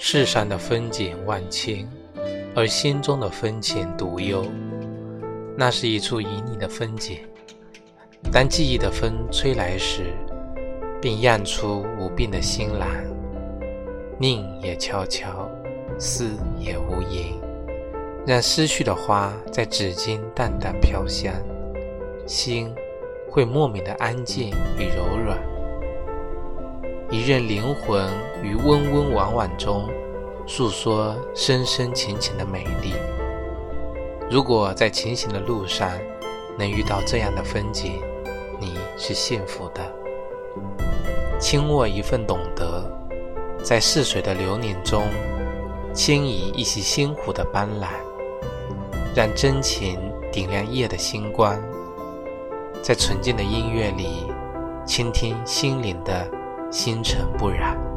世上的风景万千，而心中的风情独有。那是一处旖旎的风景。当记忆的风吹来时，便漾出无边的心蓝。宁也悄悄，思也无言，让失去的花在指尖淡淡飘香，心会莫名的安静与柔软。一任灵魂于温温婉婉中诉说深深情情的美丽。如果在前行的路上能遇到这样的风景，你是幸福的。轻握一份懂得，在逝水的流年中轻移一袭鲜活的斑斓，让真情点亮夜的星光，在纯净的音乐里倾听心灵的。星辰不染。